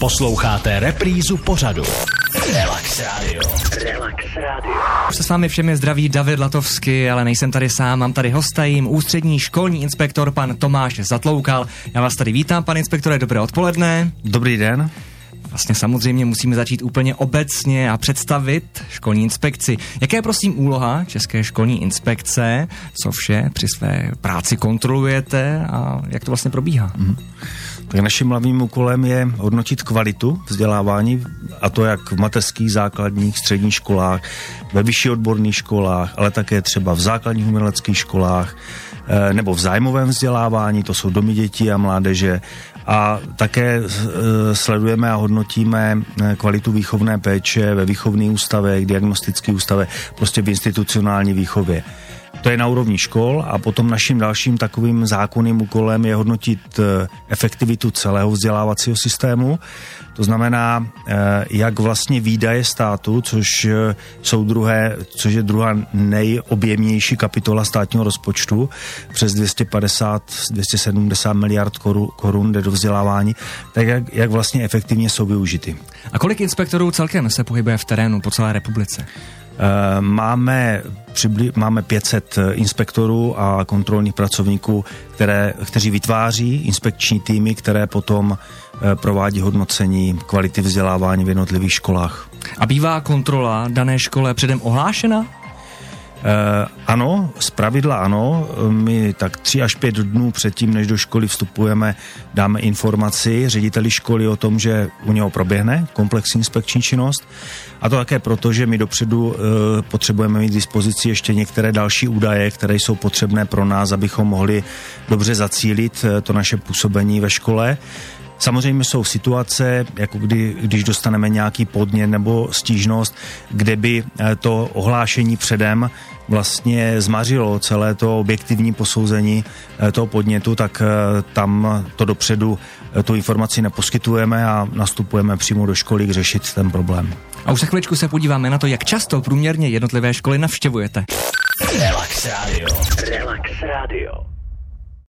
Posloucháte reprízu pořadu. Relax Radio. Relax Radio. Se s vámi všemi zdraví David Latovsky, ale nejsem tady sám, mám tady hosta jim ústřední školní inspektor pan Tomáš Zatloukal. Já vás tady vítám, pan inspektore, dobré odpoledne. Dobrý den. Vlastně samozřejmě musíme začít úplně obecně a představit školní inspekci. Jaká je prosím úloha České školní inspekce? Co vše při své práci kontrolujete a jak to vlastně probíhá? Mm. Tak naším hlavním úkolem je hodnotit kvalitu vzdělávání, a to jak v mateřských, základních, středních školách, ve vyšší odborných školách, ale také třeba v základních uměleckých školách, nebo v zájmovém vzdělávání, to jsou domy dětí a mládeže, a také eh, sledujeme a hodnotíme eh, kvalitu výchovné péče ve výchovných ústavech, diagnostických ústavech, prostě v institucionální výchově. To je na úrovni škol a potom naším dalším takovým zákonným úkolem je hodnotit eh, efektivitu celého vzdělávacího systému. To znamená, eh, jak vlastně výdaje státu, což eh, jsou druhé, což je druhá nejobjemnější kapitola státního rozpočtu, přes 250, 270 miliard korun jde do vzdělávání, tak jak, jak vlastně efektivně jsou využity. A kolik inspektorů celkem se pohybuje v terénu po celé republice? Máme, přibli, máme 500 eh, inspektorů a kontrolních pracovníků, které, kteří vytváří inspekční týmy, které potom eh, provádí hodnocení kvality vzdělávání v jednotlivých školách. A bývá kontrola dané škole předem ohlášena? Uh, ano, z pravidla ano. My tak tři až pět dnů předtím, než do školy vstupujeme, dáme informaci řediteli školy o tom, že u něho proběhne komplexní inspekční činnost. A to také proto, že my dopředu uh, potřebujeme mít k dispozici ještě některé další údaje, které jsou potřebné pro nás, abychom mohli dobře zacílit uh, to naše působení ve škole. Samozřejmě jsou situace, jako kdy, když dostaneme nějaký podnět nebo stížnost, kde by eh, to ohlášení předem vlastně zmařilo celé to objektivní posouzení eh, toho podnětu, tak eh, tam to dopředu tu informaci neposkytujeme a nastupujeme přímo do školy řešit ten problém. A už za chviličku se podíváme na to, jak často průměrně jednotlivé školy navštěvujete. Relax Radio. Relax Radio.